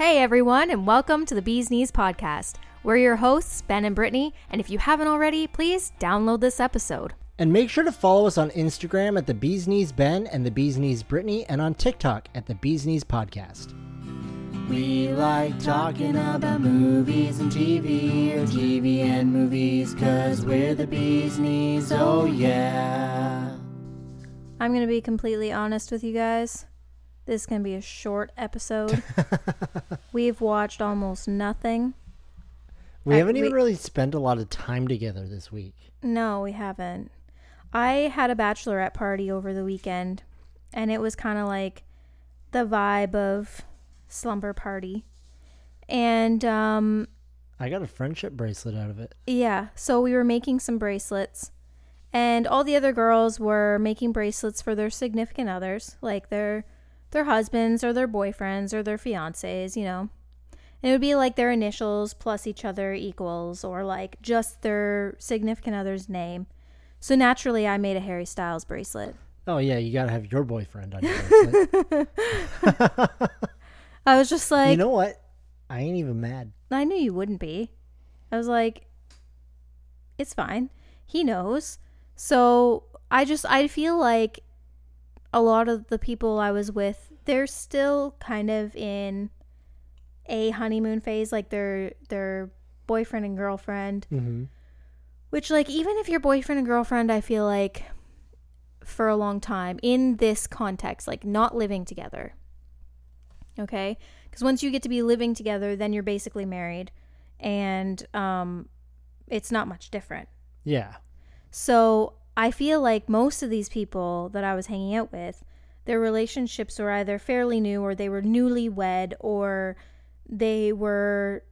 Hey everyone, and welcome to the Bees Knees podcast. We're your hosts, Ben and Brittany, and if you haven't already, please download this episode. And make sure to follow us on Instagram at the Bees Knees Ben and the Bees Knees Brittany, and on TikTok at the Bees Knees Podcast. We like talking about movies and TV, or TV and movies, cause we're the bee's knees, oh yeah. I'm going to be completely honest with you guys. This is going to be a short episode. We've watched almost nothing. We I- haven't even we- really spent a lot of time together this week. No, we haven't. I had a bachelorette party over the weekend, and it was kind of like the vibe of slumber party. And um, I got a friendship bracelet out of it. yeah, so we were making some bracelets, and all the other girls were making bracelets for their significant others, like their their husbands or their boyfriends or their fiancés, you know. And it would be like their initials plus each other equals, or like just their significant other's name. So naturally, I made a Harry Styles bracelet. Oh yeah, you gotta have your boyfriend on your bracelet. I was just like, you know what? I ain't even mad. I knew you wouldn't be. I was like, it's fine. He knows. So I just, I feel like a lot of the people I was with, they're still kind of in a honeymoon phase, like their their boyfriend and girlfriend. Mm-hmm. Which, like, even if you're boyfriend and girlfriend, I feel like for a long time in this context, like not living together. Okay? Because once you get to be living together, then you're basically married. And um, it's not much different. Yeah. So I feel like most of these people that I was hanging out with, their relationships were either fairly new or they were newlywed or they were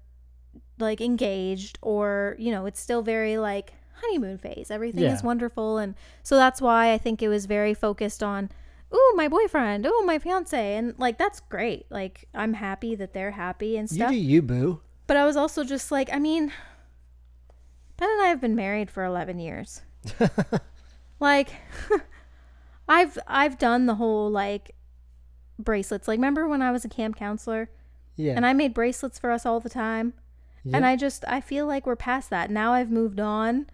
like engaged or, you know, it's still very like honeymoon phase. Everything is wonderful. And so that's why I think it was very focused on, ooh, my boyfriend, ooh, my fiance. And like, that's great. Like, I'm happy that they're happy and stuff. You do you, boo. But I was also just like, I mean, Ben and I have been married for 11 years. like I've I've done the whole like bracelets. Like remember when I was a camp counselor Yeah. and I made bracelets for us all the time? And I just I feel like we're past that. Now I've moved on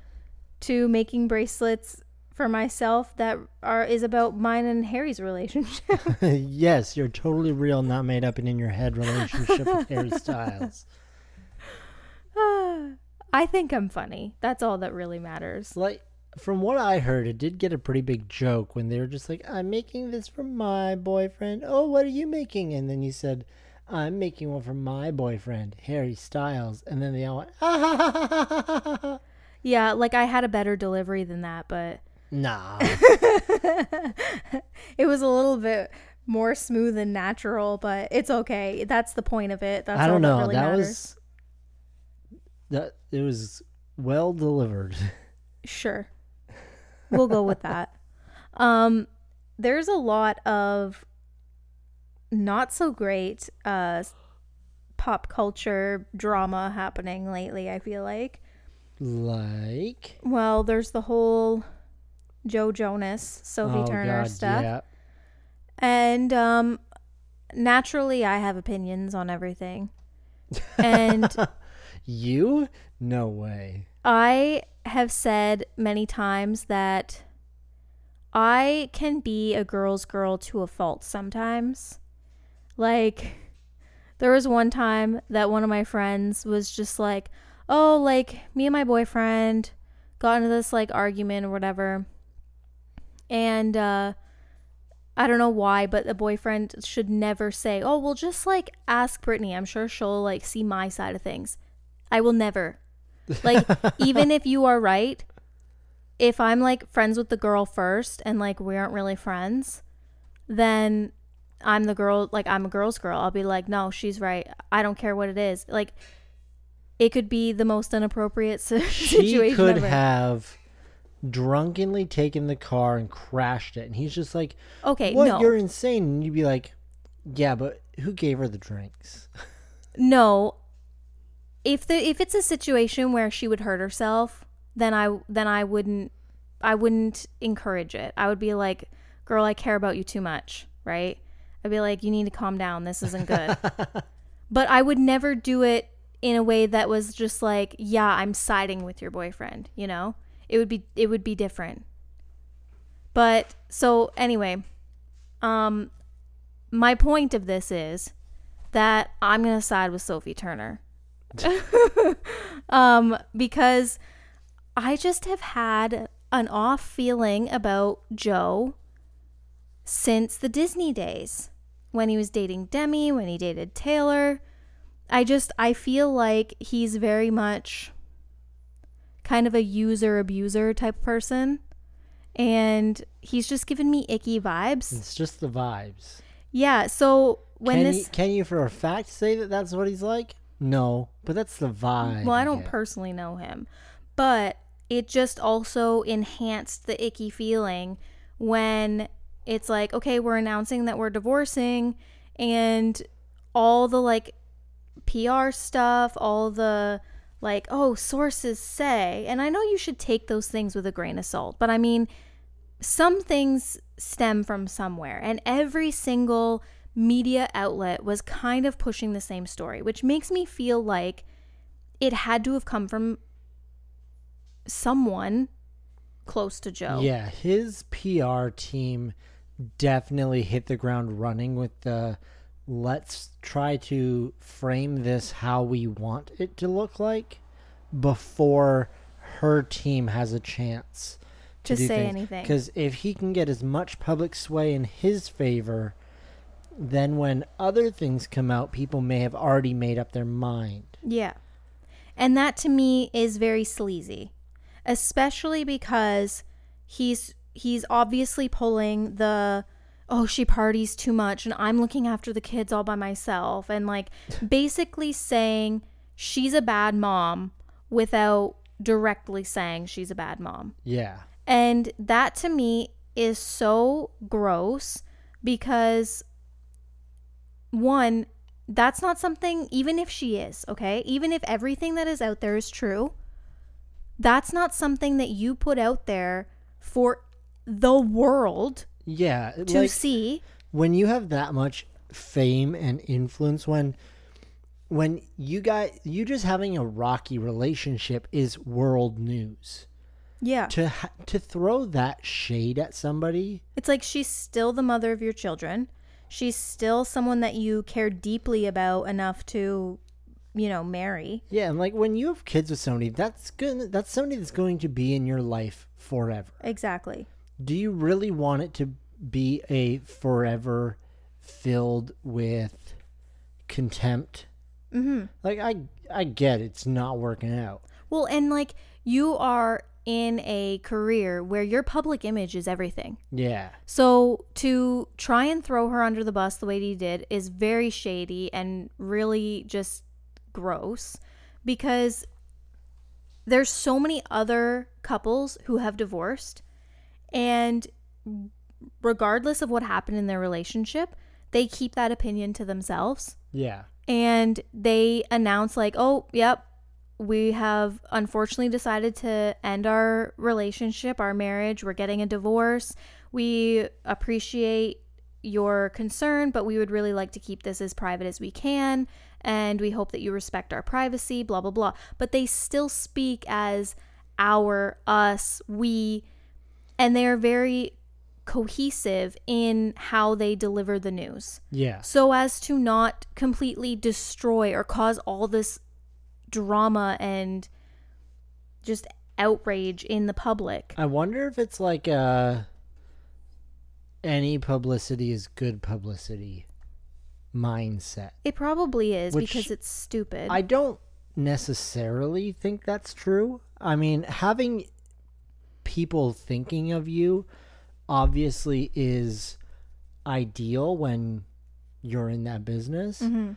to making bracelets for myself that are is about mine and Harry's relationship. yes, you're totally real, not made up and in your head relationship with Harry Styles. I think I'm funny. That's all that really matters. Like from what I heard, it did get a pretty big joke when they were just like, "I'm making this for my boyfriend." Oh, what are you making? And then you said, "I'm making one for my boyfriend, Harry Styles." And then they all went, "Ah ha ha ha ha ha ha, ha." Yeah, like I had a better delivery than that, but Nah, it was a little bit more smooth and natural, but it's okay. That's the point of it. That's I don't know. That, really that matters. was that. It was well delivered. Sure. We'll go with that. Um there's a lot of not so great uh pop culture drama happening lately, I feel like. like Well, there's the whole Joe Jonas, Sophie oh Turner god, stuff. yeah. And um naturally I have opinions on everything. And You? No way. I have said many times that I can be a girl's girl to a fault sometimes. Like, there was one time that one of my friends was just like, oh, like, me and my boyfriend got into this, like, argument or whatever. And, uh, I don't know why, but the boyfriend should never say, oh, well, just, like, ask Brittany. I'm sure she'll, like, see my side of things. I will never. Like, even if you are right, if I'm like friends with the girl first and like we aren't really friends, then I'm the girl, like I'm a girl's girl. I'll be like, no, she's right. I don't care what it is. Like, it could be the most inappropriate situation. She could ever. have drunkenly taken the car and crashed it, and he's just like, okay, "What? no, You're insane!" And you'd be like, "Yeah, but who gave her the drinks?" no. If the if it's a situation where she would hurt herself, then I then I wouldn't I wouldn't encourage it. I would be like, "Girl, I care about you too much," right? I'd be like, "You need to calm down. This isn't good." but I would never do it in a way that was just like, yeah, I'm siding with your boyfriend, you know? It would be it would be different. But so anyway, um my point of this is that I'm going to side with Sophie Turner. um because I just have had an off feeling about Joe since the Disney days when he was dating Demi, when he dated Taylor. I just I feel like he's very much kind of a user abuser type person and he's just given me icky vibes. It's just the vibes. Yeah, so when can this you, can you for a fact say that that's what he's like? No, but that's the vibe. Well, I don't personally know him, but it just also enhanced the icky feeling when it's like, okay, we're announcing that we're divorcing and all the like PR stuff, all the like, oh, sources say, and I know you should take those things with a grain of salt, but I mean, some things stem from somewhere, and every single media outlet was kind of pushing the same story, which makes me feel like it had to have come from someone close to Joe. Yeah, his PR team definitely hit the ground running with the let's try to frame this how we want it to look like before her team has a chance To say anything. Because if he can get as much public sway in his favor, then when other things come out, people may have already made up their mind. Yeah. And that to me is very sleazy, especially because he's he's obviously pulling the oh she parties too much and I'm looking after the kids all by myself and like basically saying she's a bad mom without directly saying she's a bad mom. Yeah. And that to me is so gross because one, that's not something, even if she is, okay? Even if everything that is out there is true, that's not something that you put out there for the world Yeah. to like, see. when you have that much fame and influence when when you got you just having a rocky relationship is world news Yeah. to ha- to throw that shade at somebody It's like she's still the mother of your children. She's still someone that you care deeply about enough to, you know, marry. yeah and like when you have kids with somebody that's good that's somebody that's going to be in your life forever Exactly. do you really want it to be a forever filled with contempt Mhm. like i i get it's not working out Well, and like you are in a career where your public image is everything. yeah. So to try and throw her under the bus the way he did is very shady and really just gross because there's so many other couples who have divorced and regardless of what happened in their relationship, they keep that opinion to themselves. Yeah. And they announce like oh yep we have unfortunately decided to end our relationship our marriage. We're getting a divorce. We appreciate your concern but we would really like to keep this as private as we can and we hope that you respect our privacy blah blah blah. But they still speak as our us we and they're very cohesive in how they deliver the news. Yeah. So as to not completely destroy or cause all this drama and just outrage in the public. I wonder if it's like uh any publicity is good publicity mindset. It probably is Which because it's stupid. I don't necessarily think that's true. I mean, having people thinking of you obviously is ideal when you're in that business. Mhm.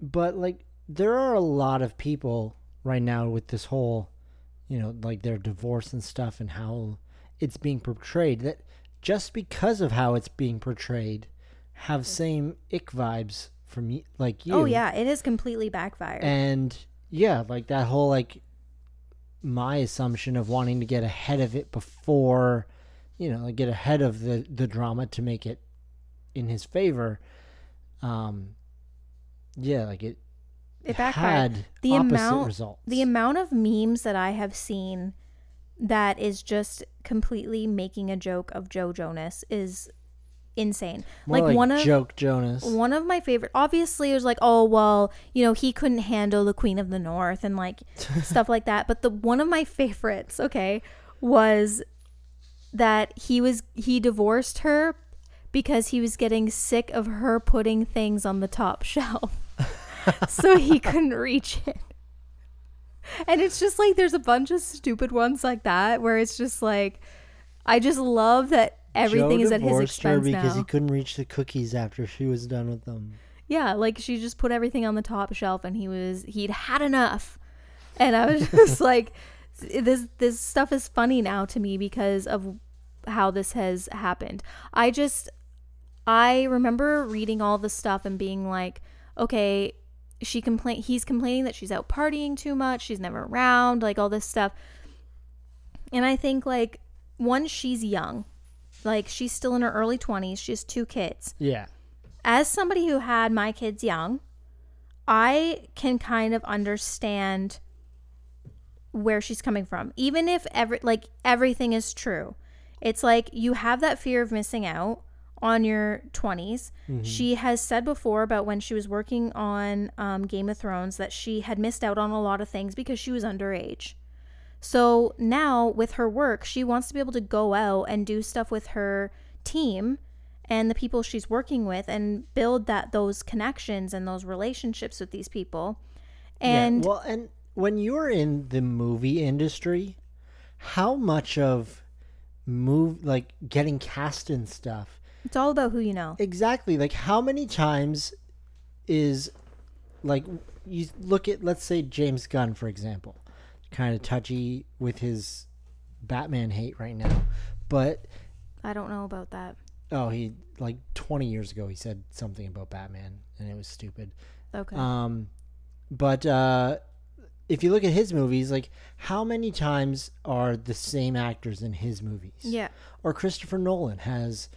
But like there are a lot of people right now with this whole, you know, like their divorce and stuff and how it's being portrayed that just because of how it's being portrayed have same ick vibes from y- like you. Oh yeah, it is completely backfired. And yeah, like that whole like my assumption of wanting to get ahead of it before, you know, like get ahead of the the drama to make it in his favor. Um Yeah, like it, It backfired. had The amount- results. The amount of memes that I have seen that is just completely making a joke of Joe Jonas is insane. More like, one of joke Jonas. one of my favorite obviously it was like oh well you know he couldn't handle the queen of the north and like stuff like that but the one of my favorites okay was that he was he divorced her because he was getting sick of her putting things on the top shelf so he couldn't reach it and it's just like there's a bunch of stupid ones like that where it's just like i just love that everything Joe is at his expense because now he couldn't reach the cookies after she was done with them. Yeah, like she just put everything on the top shelf and he was he'd had enough. And I was just like this this stuff is funny now to me because of how this has happened. I just I remember reading all the stuff and being like, okay, she complain he's complaining that she's out partying too much, she's never around, like all this stuff. And I think like once she's young. Like she's still in her early 20s, she has two kids Yeah. as somebody who had my kids young, I can kind of understand where she's coming from. Even if every like everything is true. It's like you have that fear of missing out on your 20s. She has said before about when she was working on um, Game of Thrones that she had missed out on a lot of things because she was underage. So now with her work, she wants to be able to go out and do stuff with her team and the people she's working with and build that those connections and those relationships with these people. And yeah. well, and when you're in the movie industry, how much of move like getting cast and stuff it's all about who you know. exactly like how many times is like you look at let's say James Gunn for example kind of touchy with his Batman hate right now but I don't know about that. oh he like 20 years ago he said something about Batman and it was stupid Okay. Um, but uh, if you look at his movies, like how many times are the same actors in his movies? yeah. Or Christopher Nolan has,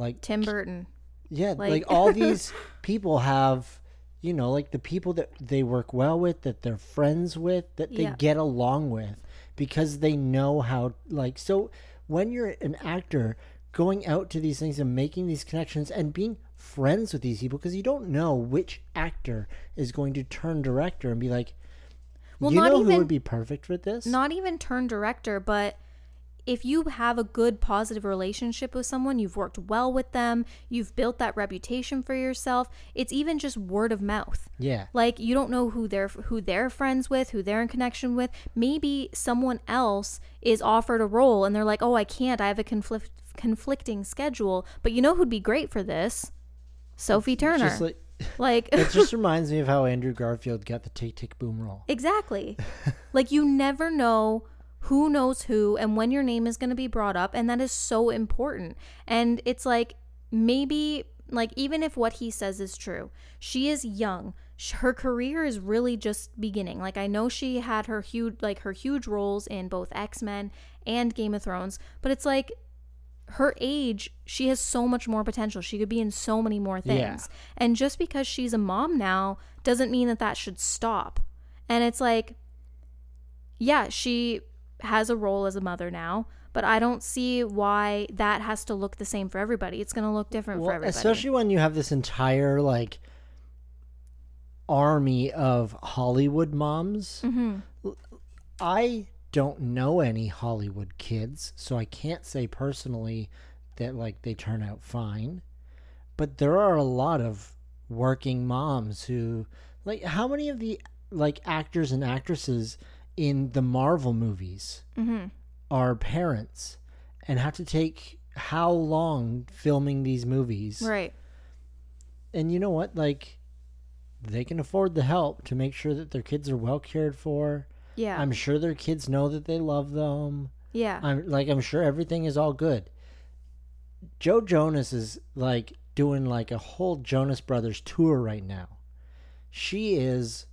like, Tim Burton. yeah, like, like- all these people have, you know, like the people that they work well with, that they're friends with, that they Yeah. get along with, because they know how. Like, so when you're an actor going out to these things and making these connections and being friends with these people, because you don't know which actor is going to turn director and be like, Well, you not know who would be perfect for this? Not even turn director, but if you have a good positive relationship with someone, you've worked well with them, you've built that reputation for yourself, it's even just word of mouth. yeah. Like you don't know who they're who they're friends with, who they're in connection with. Maybe someone else is offered a role and they're like, "Oh, I can't. I have a conflict conflicting schedule." But you know who'd be great for this? Sophie Turner. Like, like it just reminds me of how Andrew Garfield got the Tick Tick Boom role. Exactly. like you never know who knows who and when your name is going to be brought up and that is so important. And it's like maybe like even if what he says is true, she is young. Her career is really just beginning. Like I know she had her huge like her huge roles in both X-Men and Game of Thrones, but it's like her age, she has so much more potential. She could be in so many more things. Yeah. And just because she's a mom now doesn't mean that that should stop. And it's like, yeah, she has a role as a mother now, but I don't see why that has to look the same for everybody. It's going to look different for everybody. especially when you have this entire like army of Hollywood moms. hmm I don't know any Hollywood kids, so I can't say personally that like they turn out fine. But there are a lot of working moms who like how many of the like actors and actresses in the Marvel movies hmm are parents and have to take how long filming these movies. Right. And you know what? Like they can afford the help to make sure that their kids are well cared for. Yeah. I'm sure their kids know that they love them. yeah. I'm like I'm sure everything is all good. Joe Jonas is like doing like a whole Jonas Brothers tour right now. She is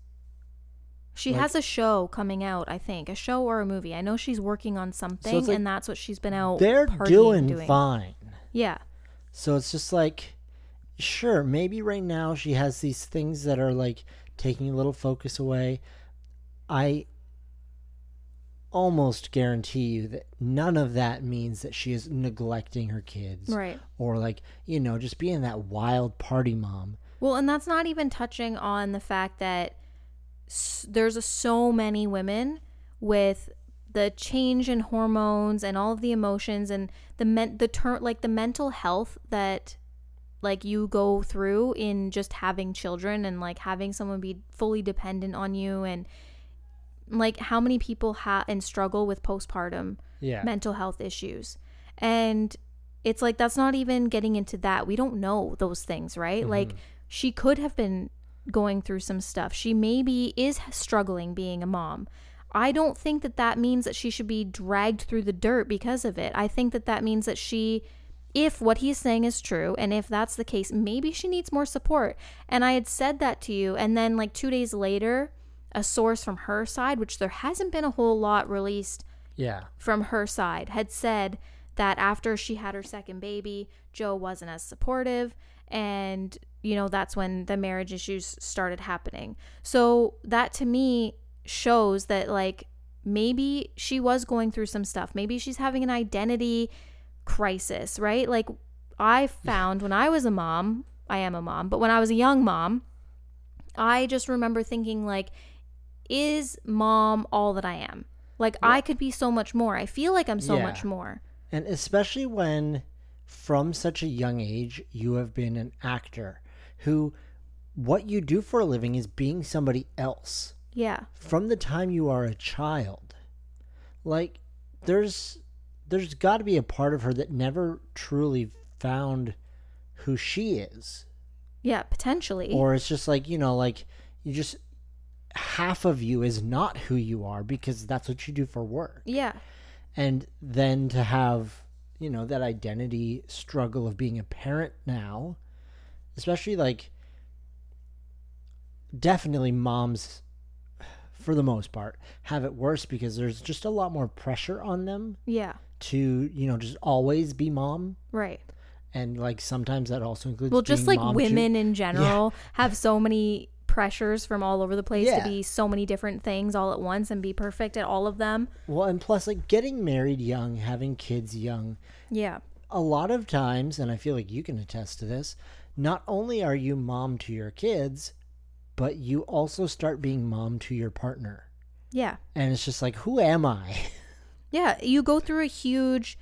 She like- has a show coming out, I think, a show or a movie. I know she's working on something, like and that's what she's been out. they're partying doing doing. fine. Yeah, So it's just like sure, maybe right now she has these things that are like taking a little focus away. I almost guarantee you that none of that means that she is neglecting her kids Right. or like, you know, just being that wild party mom. Well, and that's not even touching on the fact that there's a, so many women with the change in hormones and all of the emotions and the men- the term like the mental health that like you go through in just having children and like having someone be fully dependent on you and like how many people have and struggle with postpartum Yeah. mental health issues. And it's like that's not even getting into that. We don't know those things, right? Mm-hmm. Like she could have been going through some stuff. She maybe is struggling being a mom. I don't think that that means that she should be dragged through the dirt because of it. I think that that means that she if what he's saying is true and if that's the case, maybe she needs more support. And I had said that to you and then like 2 days later, a source from her side, which there hasn't been a whole lot released yeah. from her side had said that after she had her second baby, Joe wasn't as supportive. And, you know, that's when the marriage issues started happening. So that to me shows that, like, maybe she was going through some stuff. Maybe she's having an identity crisis, right? Like, I found when I was a mom, I am a mom, but when I was a young mom, I just remember thinking, like, is mom all that I am? Like, I could be so much more. I feel like I'm so Yeah. much more. And especially when from such a young age you have been an actor who what you do for a living is being somebody else. Yeah. from the time you are a child like there's there's got to be a part of her that never truly found who she is Yeah, potentially. or it's just like you know like you just half of you is not who you are because that's what you do for work yeah. and then to have you know that identity struggle of being a parent now especially like definitely moms for the most part have it worse because there's just a lot more pressure on them Yeah. to you know just always be mom Right. and like sometimes that also includes Well, just like women in general have so many pressures from all over the place Yeah. to be so many different things all at once and be perfect at all of them. well and plus like getting married young having kids young Yeah. a lot of times, and I feel like you can attest to this, not only are you mom to your kids, but you also start being mom to your partner. Yeah. And it's just like, who am I? Yeah. You go through a huge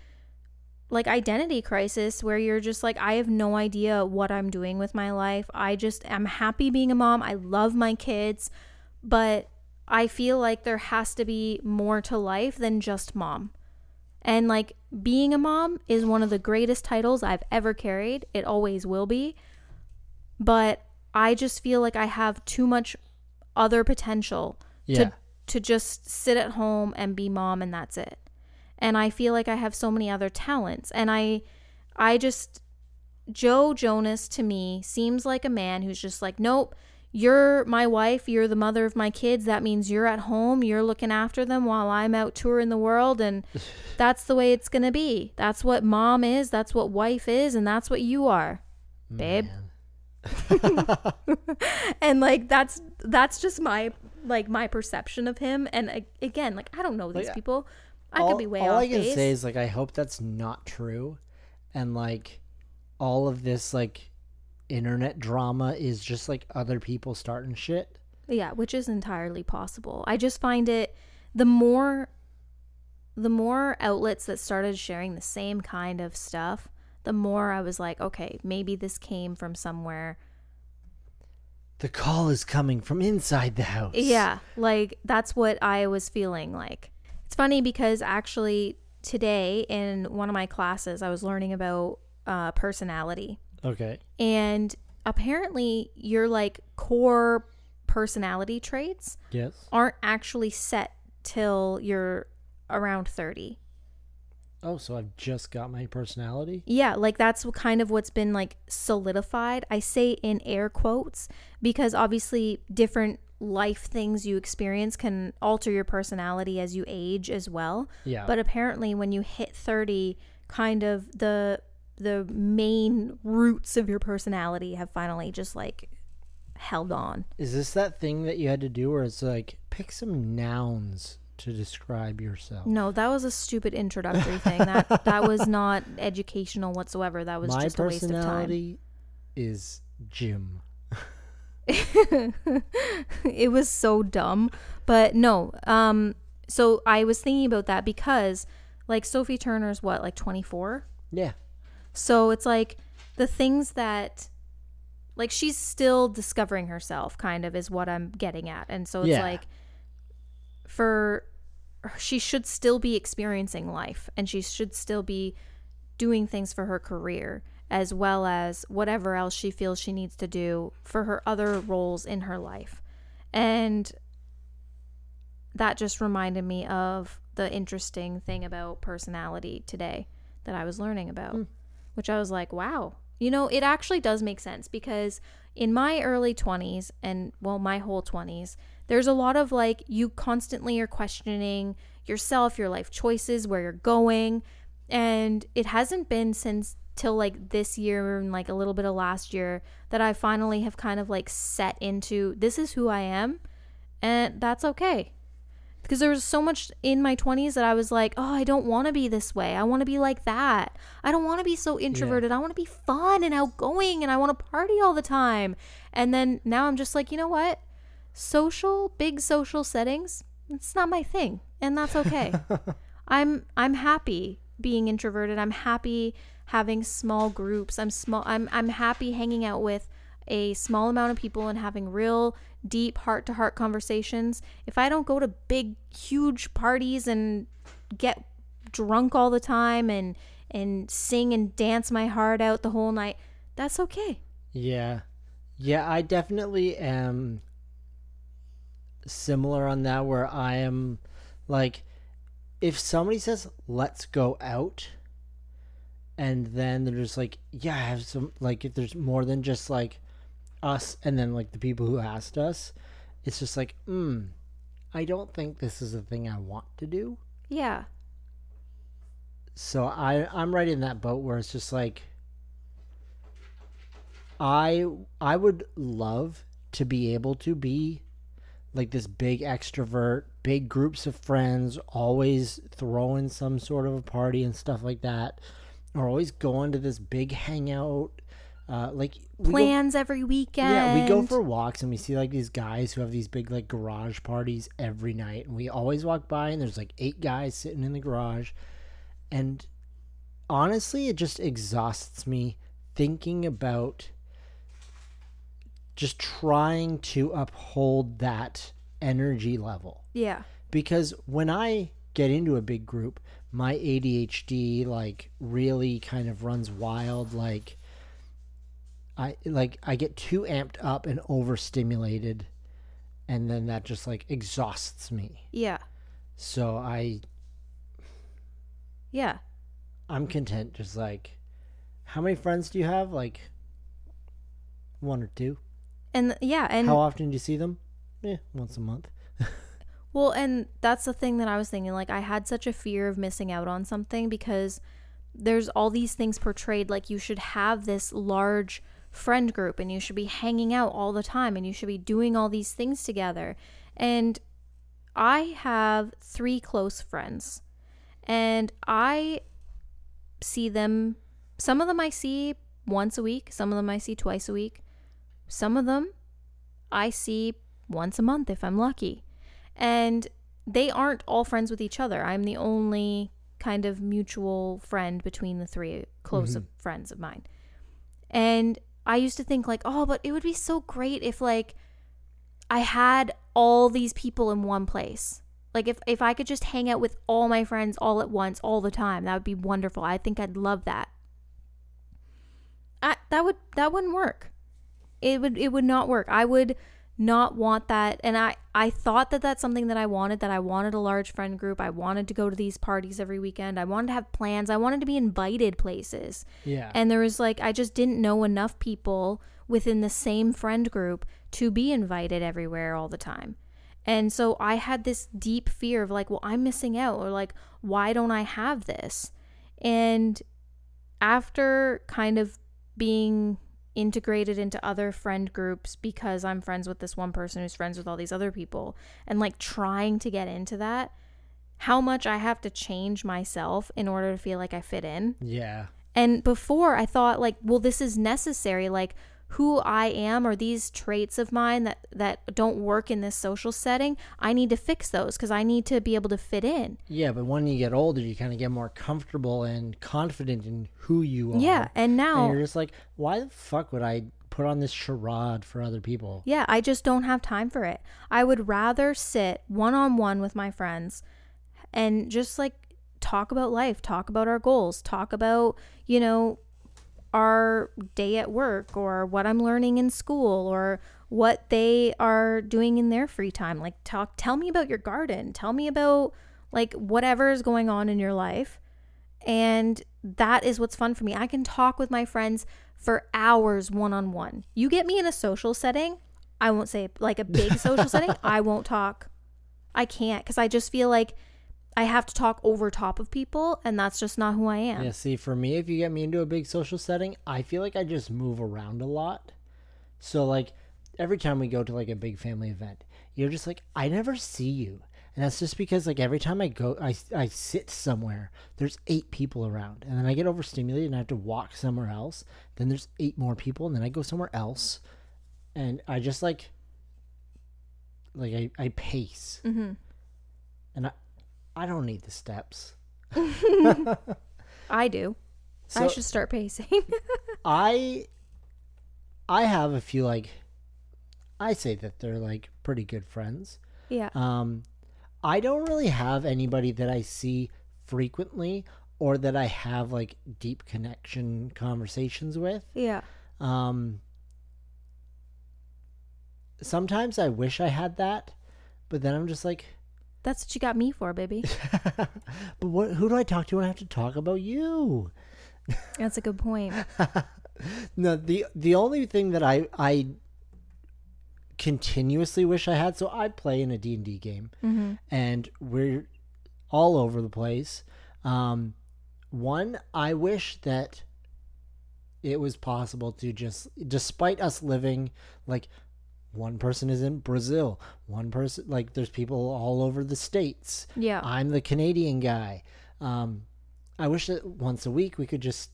like identity crisis where you're just like I have no idea what I'm doing with my life. I just am happy being a mom. I love my kids, but I feel like there has to be more to life than just mom. And like being a mom is one of the greatest titles I've ever carried. It always will be. But I just feel like I have too much other potential Yeah. to to just sit at home and be mom and that's it. And I feel like I have so many other talents and I I just Joe Jonas to me seems like a man who's just like, "Nope, you're my wife, you're the mother of my kids. That means you're at home, you're looking after them while I'm out touring the world and that's the way it's going to be. That's what mom is, that's what wife is, and that's what you are." Babe. And like that's that's just my like my perception of him and a- again like i don't know these Like, people i all, could be way all off I can base say is like I hope that's not true, and like all of this like internet drama is just like other people starting shit. yeah which is entirely possible i just find it the more the more outlets that started sharing the same kind of stuff the more i was like okay maybe this came from somewhere The call is coming from inside the house. Yeah, like that's what I was feeling like. It's funny because actually today in one of my classes, I was learning about uh, personality. Okay. And apparently, your like core personality traits Yes. aren't actually set till you're around 30. Oh, so I've just got my personality. Yeah, like that's kind of what's been like solidified. I say in air quotes because obviously different life things you experience can alter your personality as you age as well. Yeah. But apparently when you hit 30, kind of the the main roots of your personality have finally just like held on. Is this that thing that you had to do where it's like pick some nouns to describe yourself? No, that was a stupid introductory thing. That that was not educational whatsoever. That was My just a waste of time. personality is Jim. it was so dumb. But no, um so I was thinking about that because like Sophie Turner's what, like 24? Yeah. So it's like the things that like she's still discovering herself kind of is what I'm getting at. And so it's Yeah. like for she should still be experiencing life and she should still be doing things for her career as well as whatever else she feels she needs to do for her other roles in her life. And that just reminded me of the interesting thing about personality today that I was learning about, hmm. Which I was like, wow. You know, it actually does make sense because in my early 20s and well, my whole 20s, there's a lot of like you constantly are questioning yourself, your life choices, where you're going. And it hasn't been since till like this year and like a little bit of last year that I finally have kind of like set into this is who I am and that's okay because there was so much in my 20s that I was like, oh, I don't want to be this way. I want to be like that. I don't want to be so introverted. I want to be fun and outgoing and I want to party all the time. And then now I'm just like, you know what? Social, big social settings, it's not my thing. And that's okay. I'm I'm happy being introverted. I'm happy having small groups. I'm small I'm I'm happy hanging out with a small amount of people and having real deep heart to heart conversations. If I don't go to big huge parties and get drunk all the time and and sing and dance my heart out the whole night, that's okay. Yeah. Yeah, I definitely am similar on that where I am like if somebody says let's go out and then they're just like yeah, I have some like if there's more than just like us and then like the people who asked us, it's just like, mm, I don't think this is a thing I want to do. Yeah. So I I'm right in that boat where it's just like I I would love to be able to be like this big extrovert, big groups of friends, always throwing some sort of a party and stuff like that, or always going to this big hangout. Uh, like we go- Plans every weekend. yeah, we go for walks and we see like these guys who have these big like garage parties every night, and we always walk by and there's like eight guys sitting in the garage, and honestly, it just exhausts me thinking about just trying to uphold that energy level Yeah. because when I get into a big group, my ADHD like really kind of runs wild. Like I like I get too amped up and overstimulated, and then that just like exhausts me. Yeah. So I Yeah. I'm content just like how many friends do you have? Like one or two. And yeah, and how often do you see them? Yeah, once a month. Well, and that's the thing that I was thinking. Like, I had such a fear of missing out on something because there's all these things portrayed like you should have this large friend group and you should be hanging out all the time and you should be doing all these things together. And I have three close friends, and I see them, some of them I see once a week, some of them I see twice a week, some of them I see once a month if I'm lucky. And they aren't all friends with each other. I'm the only kind of mutual friend between the three close of friends of mine. And I used to think like, "Oh, but it would be so great if like I had all these people in one place. Like if if I could just hang out with all my friends all at once all the time, that would be wonderful. I think I'd love that." I, that would that wouldn't work. It would it would not work. I would not want that and I I thought that that's something that I wanted that I wanted a large friend group. I wanted to go to these parties every weekend. I wanted to have plans. I wanted to be invited places. Yeah. And there was like I just didn't know enough people within the same friend group to be invited everywhere all the time. And so I had this deep fear of like, well, I'm missing out or like why don't I have this? And after kind of being integrated into other friend groups because I'm friends with this one person who's friends with all these other people and like trying to get into that, how much I have to change myself in order to feel like I fit in. Yeah. And before I thought like, well, this is necessary. Like who I am or these traits of mine that that don't work in this social setting, I need to fix those because I need to be able to fit in. Yeah, but when you get older, you kind of get more comfortable and confident in who you are. Yeah, and And now you're just like, why the fuck would I put on this charade for other people? Yeah, I just don't have time for it. I would rather sit one on one with my friends and just like talk about life, talk about our goals, talk about, you know, our day at work or what I'm learning in school or what they are doing in their free time. Like talk tell me about your garden. Tell me about like whatever is going on in your life. And that is what's fun for me. I can talk with my friends for hours one on one. You get me in a social setting, I won't say like a big social setting, I won't talk. I can't because I just feel like I have to talk over top of people, and that's just not who I am. Yeah, see, for me, if you get me into a big social setting, I feel like I just move around a lot. So, like, every time we go to like a big family event, you're just like, I never see you. And that's just because, like, every time I go, I, I sit somewhere, there's eight people around. And then I get overstimulated and I have to walk somewhere else. Then there's eight more people. And then I go somewhere else. And I just, like, like, I, I pace. hmm And I, I don't need the steps. I do. I should start pacing. I I have a few like I say that they're like pretty good friends. yeah. Um I don't really have anybody that I see frequently or that I have like deep connection conversations with. Yeah. Um sometimes I wish I had that, but then I'm just like That's what you got me for, baby. but what who do I talk to when I have to talk about you? That's a good point. No, the the only thing that I I continuously wish I had so I play in a D&D game hmm and we're all over the place. Um one I wish that it was possible to just despite us living like one person is in Brazil, one person like there's people all over the states. Yeah. I'm the Canadian guy. Um, I wish that once a week we could just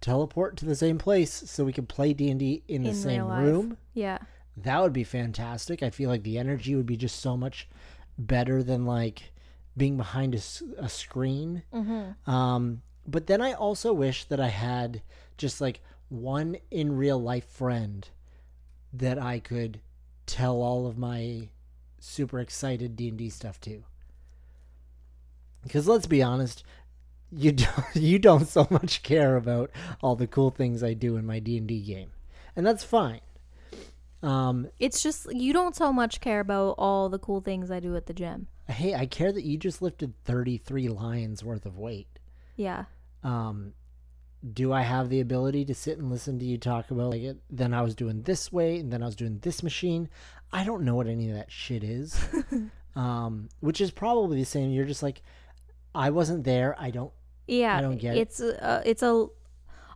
teleport to the same place so we could play D and D in the In same room. yeah. That would be fantastic. I feel like the energy would be just so much better than like being behind a, a screen. Mm-hmm. Um, but then I also wish that I had just like one in real life friend that I could tell all of my super excited D and D stuff to. Because let's be honest, you don't you don't so much care about all the cool things I do in my D and D game, and that's fine. Um, It's just you don't so much care about all the cool things I do at the gym. hey, I care that you just lifted thirty three lions worth of weight. Yeah. um do I have the ability to sit and listen to you talk about like it? Then I was doing this way, and then I was doing this machine. I don't know what any of that shit is. um, which is probably the same. You're just like, I wasn't there. I don't. Yeah. I don't get it. it's uh, it's a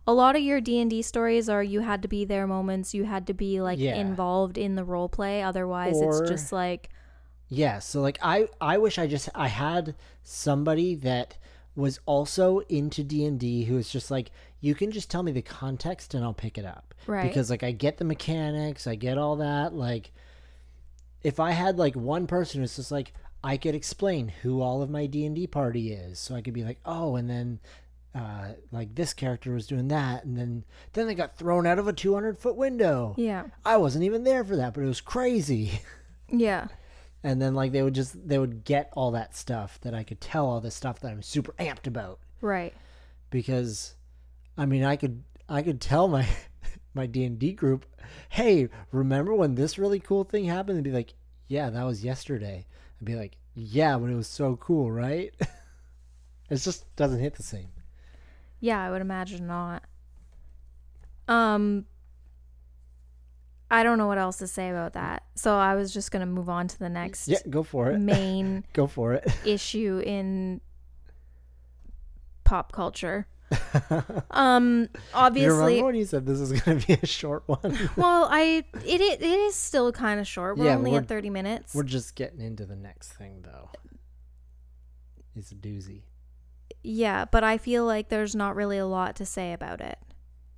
a lot of your D&D stories are you had to be there moments, you had to be like Yeah. involved in the role play otherwise Or- it's just like Yeah. So like, I I wish I just I had somebody that was also into D and D who was just like, you can just tell me the context and I'll pick it up. right. because like I get the mechanics, I get all that. Like, if I had like one person who's just like, I could explain who all of my D and D party is, so I could be like, oh, and then uh, like this character was doing that, and then then they got thrown out of a two hundred foot window. yeah. I wasn't even there for that, but it was crazy. Yeah. And then like they would just they would get all that stuff that I could tell all this stuff that I'm super amped about Right. because I mean I could I could tell my my D and D group, hey, remember when this really cool thing happened? And be like, yeah, that was yesterday. I'd be like, yeah, but it was so cool, right? it just doesn't hit the same. Yeah, I would imagine not. Um I don't know what else to say about that. So I was just going to move on to the next Yeah, go for it. main go for it. issue in pop culture. um obviously remember when you said this is going to be a short one? well i it, it, it is still kind of short we're Yeah, only we're- at 30 minutes We're just getting into the next thing, though. It's a doozy. yeah but i feel like there's not really a lot to say about it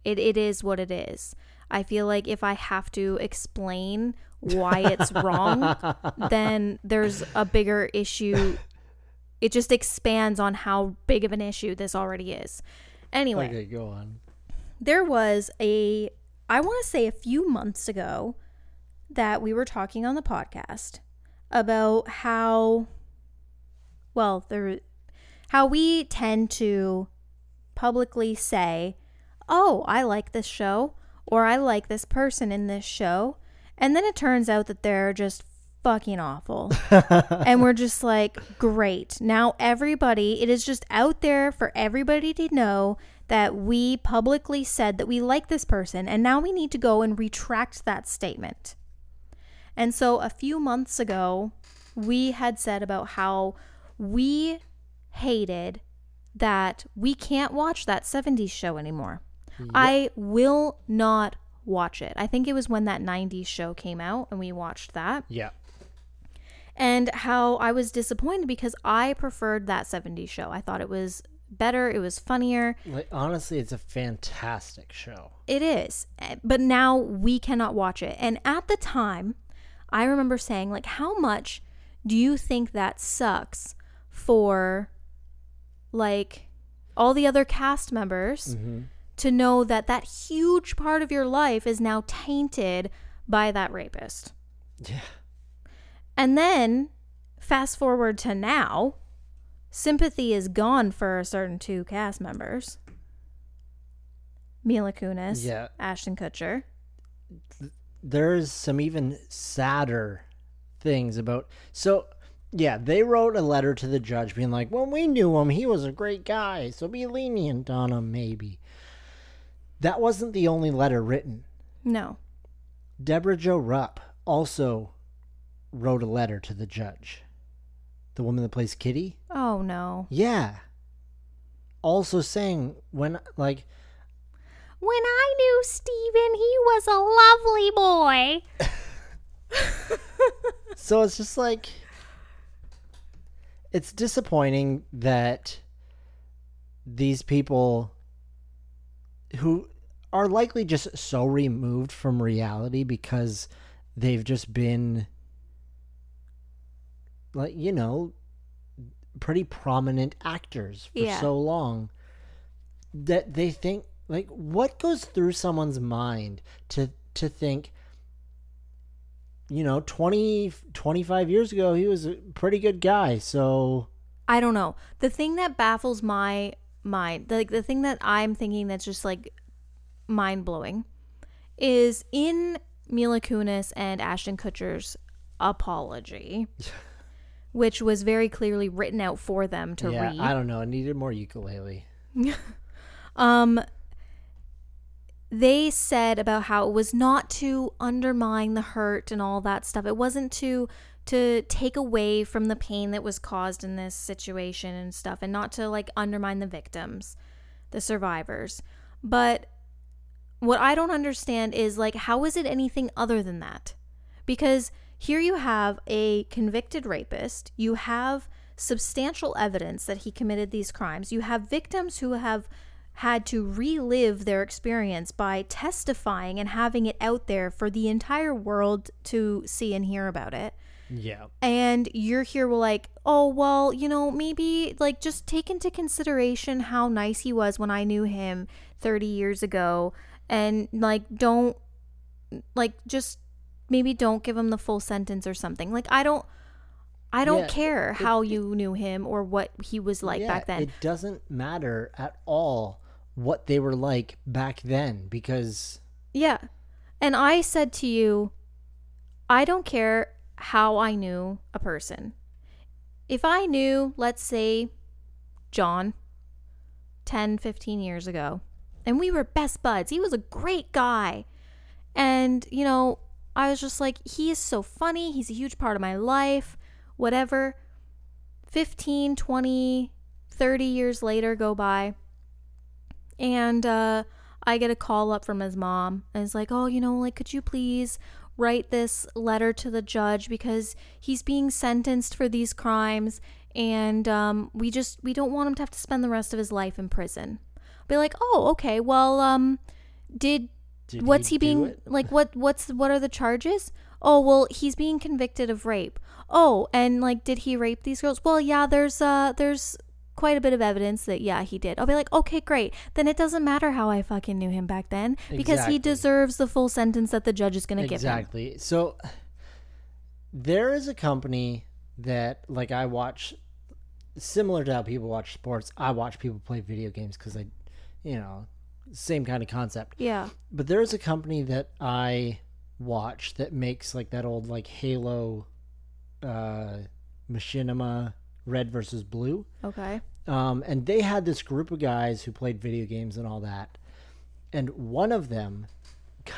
it, it is what it is i feel like if i have to explain why it's wrong then there's a bigger issue. It just expands on how big of an issue this already is. Anyway Okay, go on. there was a i want to say a few months ago that we were talking on the podcast about how well there how we tend to publicly say oh i like this show or i like this person in this show and then it turns out that they're just fucking awful and we're just like, great. Now, everybody, it is just out there for everybody to know that we publicly said that we like this person, and now we need to go and retract that statement. And so, a few months ago, we had said about how we hated that we can't watch that 70s show anymore. I will not watch it. I think it was when that 90s show came out and we watched that Yeah. and how I was disappointed because I preferred that 70s show. I thought it was better, it was funnier. Like honestly, it's a fantastic show. It is. Eh, But now we cannot watch it. And at the time, I remember saying like how much do you think that sucks for like all the other cast members Mm-hmm. To know that that huge part of your life is now tainted by that rapist? Yeah. And then fast forward to now, sympathy is gone for a certain two cast members. Mila Kunis, Yeah. Ashton Kutcher. There's some even sadder things about. So, yeah, they wrote a letter to the judge being like, when we knew him, he was a great guy, so be lenient on him, maybe. That wasn't the only letter written. No. Debra Jo Rupp also wrote a letter to the judge. The woman that plays Kitty? Oh no. Yeah. Also saying when like When I knew Steven, he was a lovely boy. so it's just like it's disappointing that these people who are likely just so removed from reality because they've just been like you know pretty prominent actors for Yeah. so long that they think like what goes through someone's mind to to think you know 20 25 years ago he was a pretty good guy so I don't know. The thing that baffles my mind, like the thing that I'm thinking that's just like mind blowing, is in Mila Kunis and Ashton Kutcher's apology, which was very clearly written out for them to yeah read. i don't know i needed more ukulele um they said about how it was not to undermine the hurt and all that stuff. It wasn't to to take away from the pain that was caused in this situation and stuff and not to like undermine the victims, the survivors. But what I don't understand is like how is it anything other than that? Because here you have a convicted rapist, you have substantial evidence that he committed these crimes. You have victims who have had to relive their experience by testifying and having it out there for the entire world to see and hear about it. yeah And you're here we're like, oh, well, you know, maybe like just take into consideration how nice he was when I knew him 30 years ago. And like, don't, like, just maybe don't give him the full sentence or something. Like, I don't. I don't Yeah, care it- how you knew him or what he was like Yeah, back then. it doesn't matter at all what they were like back then because Yeah. And I said to you, I don't care how I knew a person. If I knew, let's say, John 10, 15 years ago, and we were best buds, he was a great guy. And, you know, I was just like, he is so funny. He's a huge part of my life, whatever. 15, 20, 30 years later go by. And uh, I get a call up from his mom, and it's like, oh, you know, like, could you please write this letter to the judge because he's being sentenced for these crimes, and um, we just we don't want him to have to spend the rest of his life in prison. I'll be like, oh, okay, well, um, did Did what's he, do being like what what's what are the charges oh well he's being convicted of rape oh and like did he rape these girls well yeah there's uh there's quite a bit of evidence that yeah he did i'll be like okay great then it doesn't matter how i fucking knew him back then because Exactly. he deserves the full sentence that the judge is going to give him Exactly. So there is a company that like I watch similar to how people watch sports. I watch people play video games cuz I you know, same kind of concept. yeah But there is a company that I watch that makes like that old like Halo uh machinima red versus blue. okay Um, and they had this group of guys who played video games and all that. And one of them,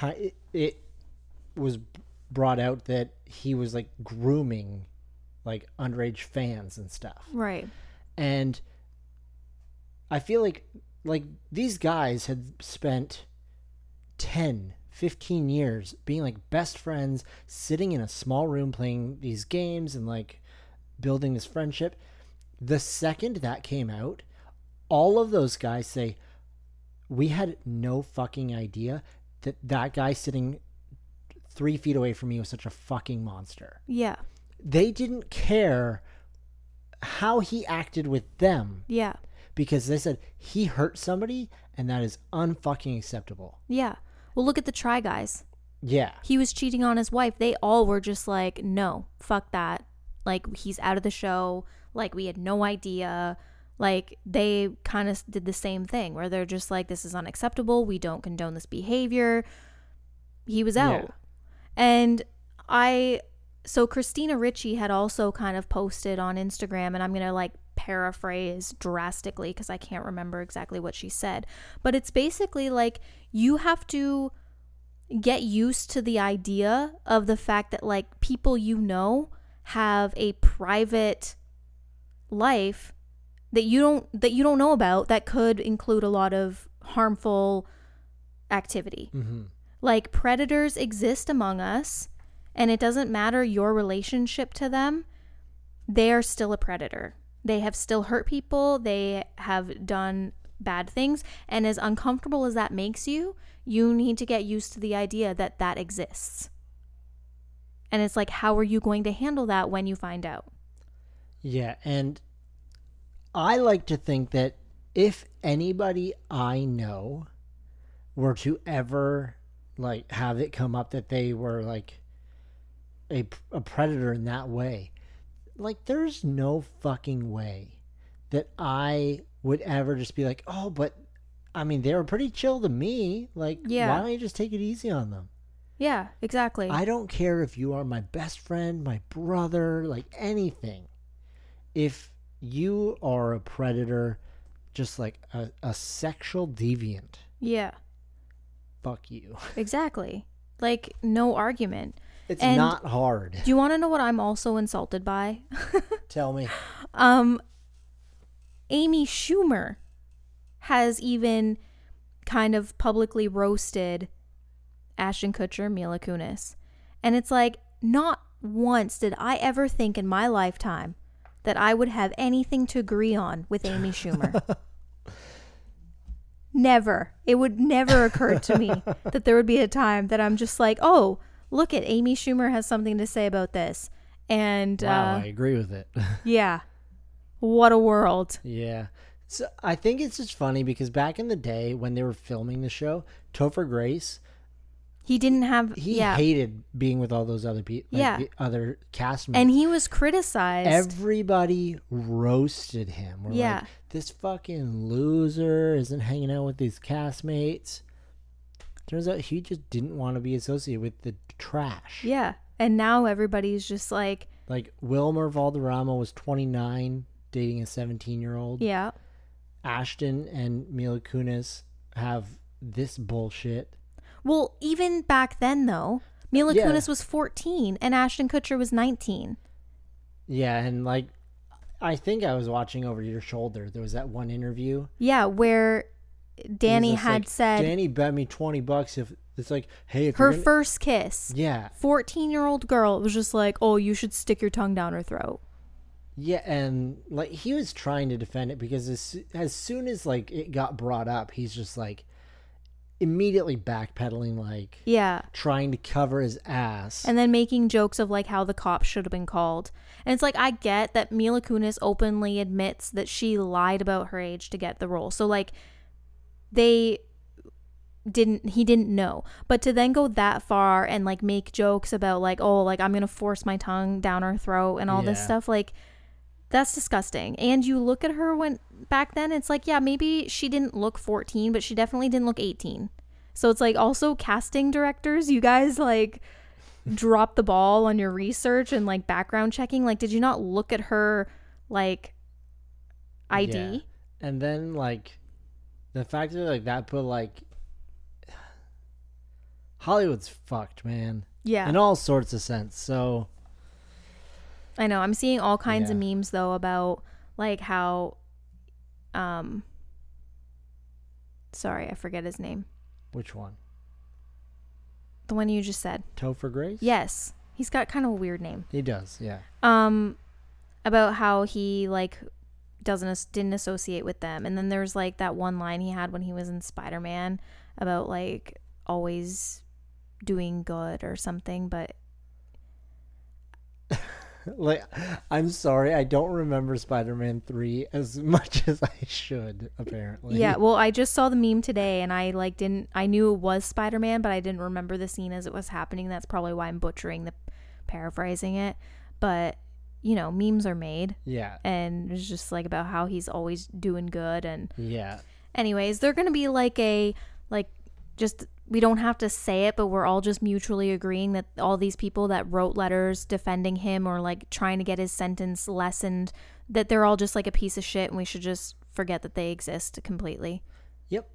it, it was brought out that he was like grooming like underage fans and stuff. right And I feel like like these guys had spent 10, 15 years being like best friends, sitting in a small room playing these games and like building this friendship. The second that came out, all of those guys say, We had no fucking idea that that guy sitting three feet away from me was such a fucking monster. yeah They didn't care how he acted with them yeah because they said he hurt somebody and that is unfucking acceptable. yeah. Well look at the try guys. Yeah. he was cheating on his wife. They all were just like no fuck that. Like he's out of the show. Like we had no idea. Like they kind of did the same thing where they're just like this is unacceptable. We don't condone this behavior. He was out. Yeah. and i so christina ricci had also kind of posted on instagram and i'm gonna like paraphrase drastically because i can't remember exactly what she said but it's basically like you have to get used to the idea of the fact that like people you know have a private life that you don't that you don't know about that could include a lot of harmful activity. Mm-hmm. Like predators exist among us and it doesn't matter your relationship to them, they are still a predator. They have still hurt people, they have done bad things, and as uncomfortable as that makes you, you need to get used to the idea that that exists. And it's like, how are you going to handle that when you find out? Yeah, and I like to think that if anybody I know were to ever like have it come up that they were like a, a predator in that way, like there's no fucking way that I would ever just be like, "Oh, but I mean, they were pretty chill to me. Like, Yeah. why don't you just take it easy on them?" Yeah, exactly. I don't care if you are my best friend, my brother, like anything. If you are a predator, just like a, a sexual deviant, yeah, fuck you. exactly. Like, no argument. It's And- not hard. Do you want to know what I'm also insulted by? Tell me. Um, Amy Schumer has even kind of publicly roasted Ashton Kutcher, Mila Kunis. And it's like, not once did I ever think in my lifetime that I would have anything to agree on with Amy Schumer. never. It would never occur to me that there would be a time that I'm just like, oh, look at Amy Schumer has something to say about this. And Wow, uh, I agree with it. yeah. What a world. yeah. So I think it's just funny because back in the day when they were filming the show, Topher Grace, He didn't have he yeah. hated being with all those other people, Yeah. the other cast members. and he was criticized. Everybody roasted him. We're Yeah. like, this fucking loser isn't hanging out with these castmates. Turns out he just didn't want to be associated with the trash. yeah. And now everybody's just like, Like Wilmer Valderrama was 29, dating a 17 year old. yeah. Ashton and Mila Kunis have this bullshit. Well, even back then though, Mila Yeah. Kunis was 14 and Ashton Kutcher was 19. Yeah, and like, I think I was watching over your shoulder. There was that one interview. Yeah, where Danny had like, said Danny bet me twenty bucks if it's like, hey, her gonna-" first kiss. yeah, 14 year old girl was just like, oh, you should stick your tongue down her throat. yeah, and like he was trying to defend it because as as soon as like it got brought up, he's just like immediately backpedaling, like Yeah. trying to cover his ass. And then making jokes of like how the cops should have been called. And it's like, I get that Mila Kunis openly admits that she lied about her age to get the role. So, like, they didn't, he didn't know. But to then go that far and like make jokes about like, oh, like I'm going to force my tongue down her throat and all this stuff, like, that's disgusting. And you look at her when back then, it's like, yeah, maybe she didn't look 14, but she definitely didn't look 18. So it's like also casting directors, you guys like drop the ball on your research and like background checking. Like, did you not look at her like ID? Yeah. and then like the fact that like that put like Hollywood's fucked, man. Yeah. In all sorts of sense. So I know. I'm seeing all kinds of memes though about like how um sorry, I forget his name. which one? The one you just said. Topher Grace? Yes. He's got kind of a weird name. He does, yeah. um about how he like doesn't didn't associate with them. And then there's like that one line he had when he was in spider-man about like always doing good or something but like I'm sorry, I don't remember Spider-Man 3 as much as I should apparently. yeah well i just saw the meme today and i like didn't i knew it was spider-man but i didn't remember the scene as it was happening. That's probably why i'm butchering the paraphrasing it. But you know memes are made Yeah. and it's just like about how he's always doing good and Yeah. anyways they're gonna be like a like just we don't have to say it but we're all just mutually agreeing that all these people that wrote letters defending him or like trying to get his sentence lessened that they're all just like a piece of shit and we should just forget that they exist completely Yep.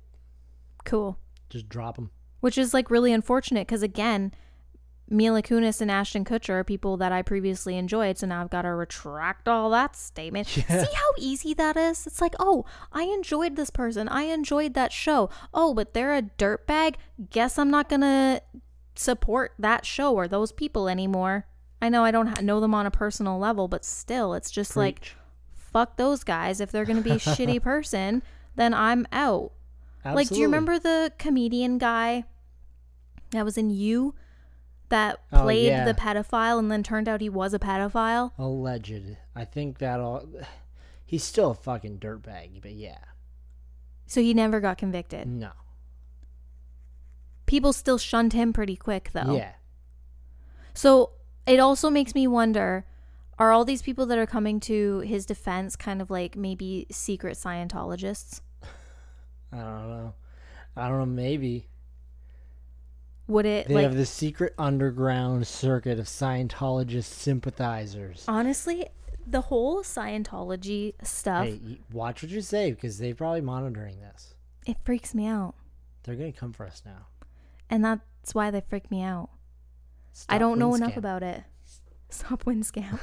cool Just drop them. which is like really unfortunate because again Mila Kunis and Ashton Kutcher are people that I previously enjoyed, so now I've got to retract all that statement. Yeah. See how easy that is? It's like, oh, I enjoyed this person. I enjoyed that show. Oh, but they're a dirtbag. Guess I'm not gonna support that show or those people anymore. I know I don't ha- know them on a personal level, but still, it's just like, fuck those guys. If they're gonna be a shitty person, then I'm out. Like, do you remember the comedian guy that was in You that Oh, played yeah. the pedophile and then turned out he was a pedophile? alleged? I think that all he's still a fucking dirtbag, but yeah. So he never got convicted. No. People still shunned him pretty quick, though. Yeah. So it also makes me wonder are all these people that are coming to his defense kind of like maybe secret Scientologists? I don't know. I don't know, maybe. Would it They like have the secret underground circuit of Scientologist sympathizers. honestly the whole Scientology stuff Hey, watch what you say because they're probably monitoring this. it freaks me out. They're gonna come for us now. And that's why they freak me out. Stop I don't know enough scam. about it. Stop wind scam.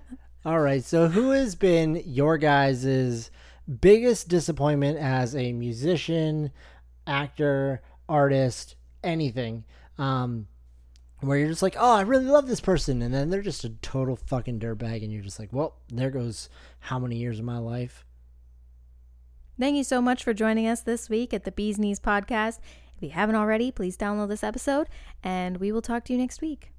All right, so who has been your guys' biggest disappointment as a musician, actor, artist, anything? Um, where you're just like, oh, I really love this person, and then they're just a total fucking dirtbag, and you're just like, well, there goes how many years of my life. Thank you so much for joining us this week at the Bees Knees podcast. If you haven't already, please download this episode and we will talk to you next week.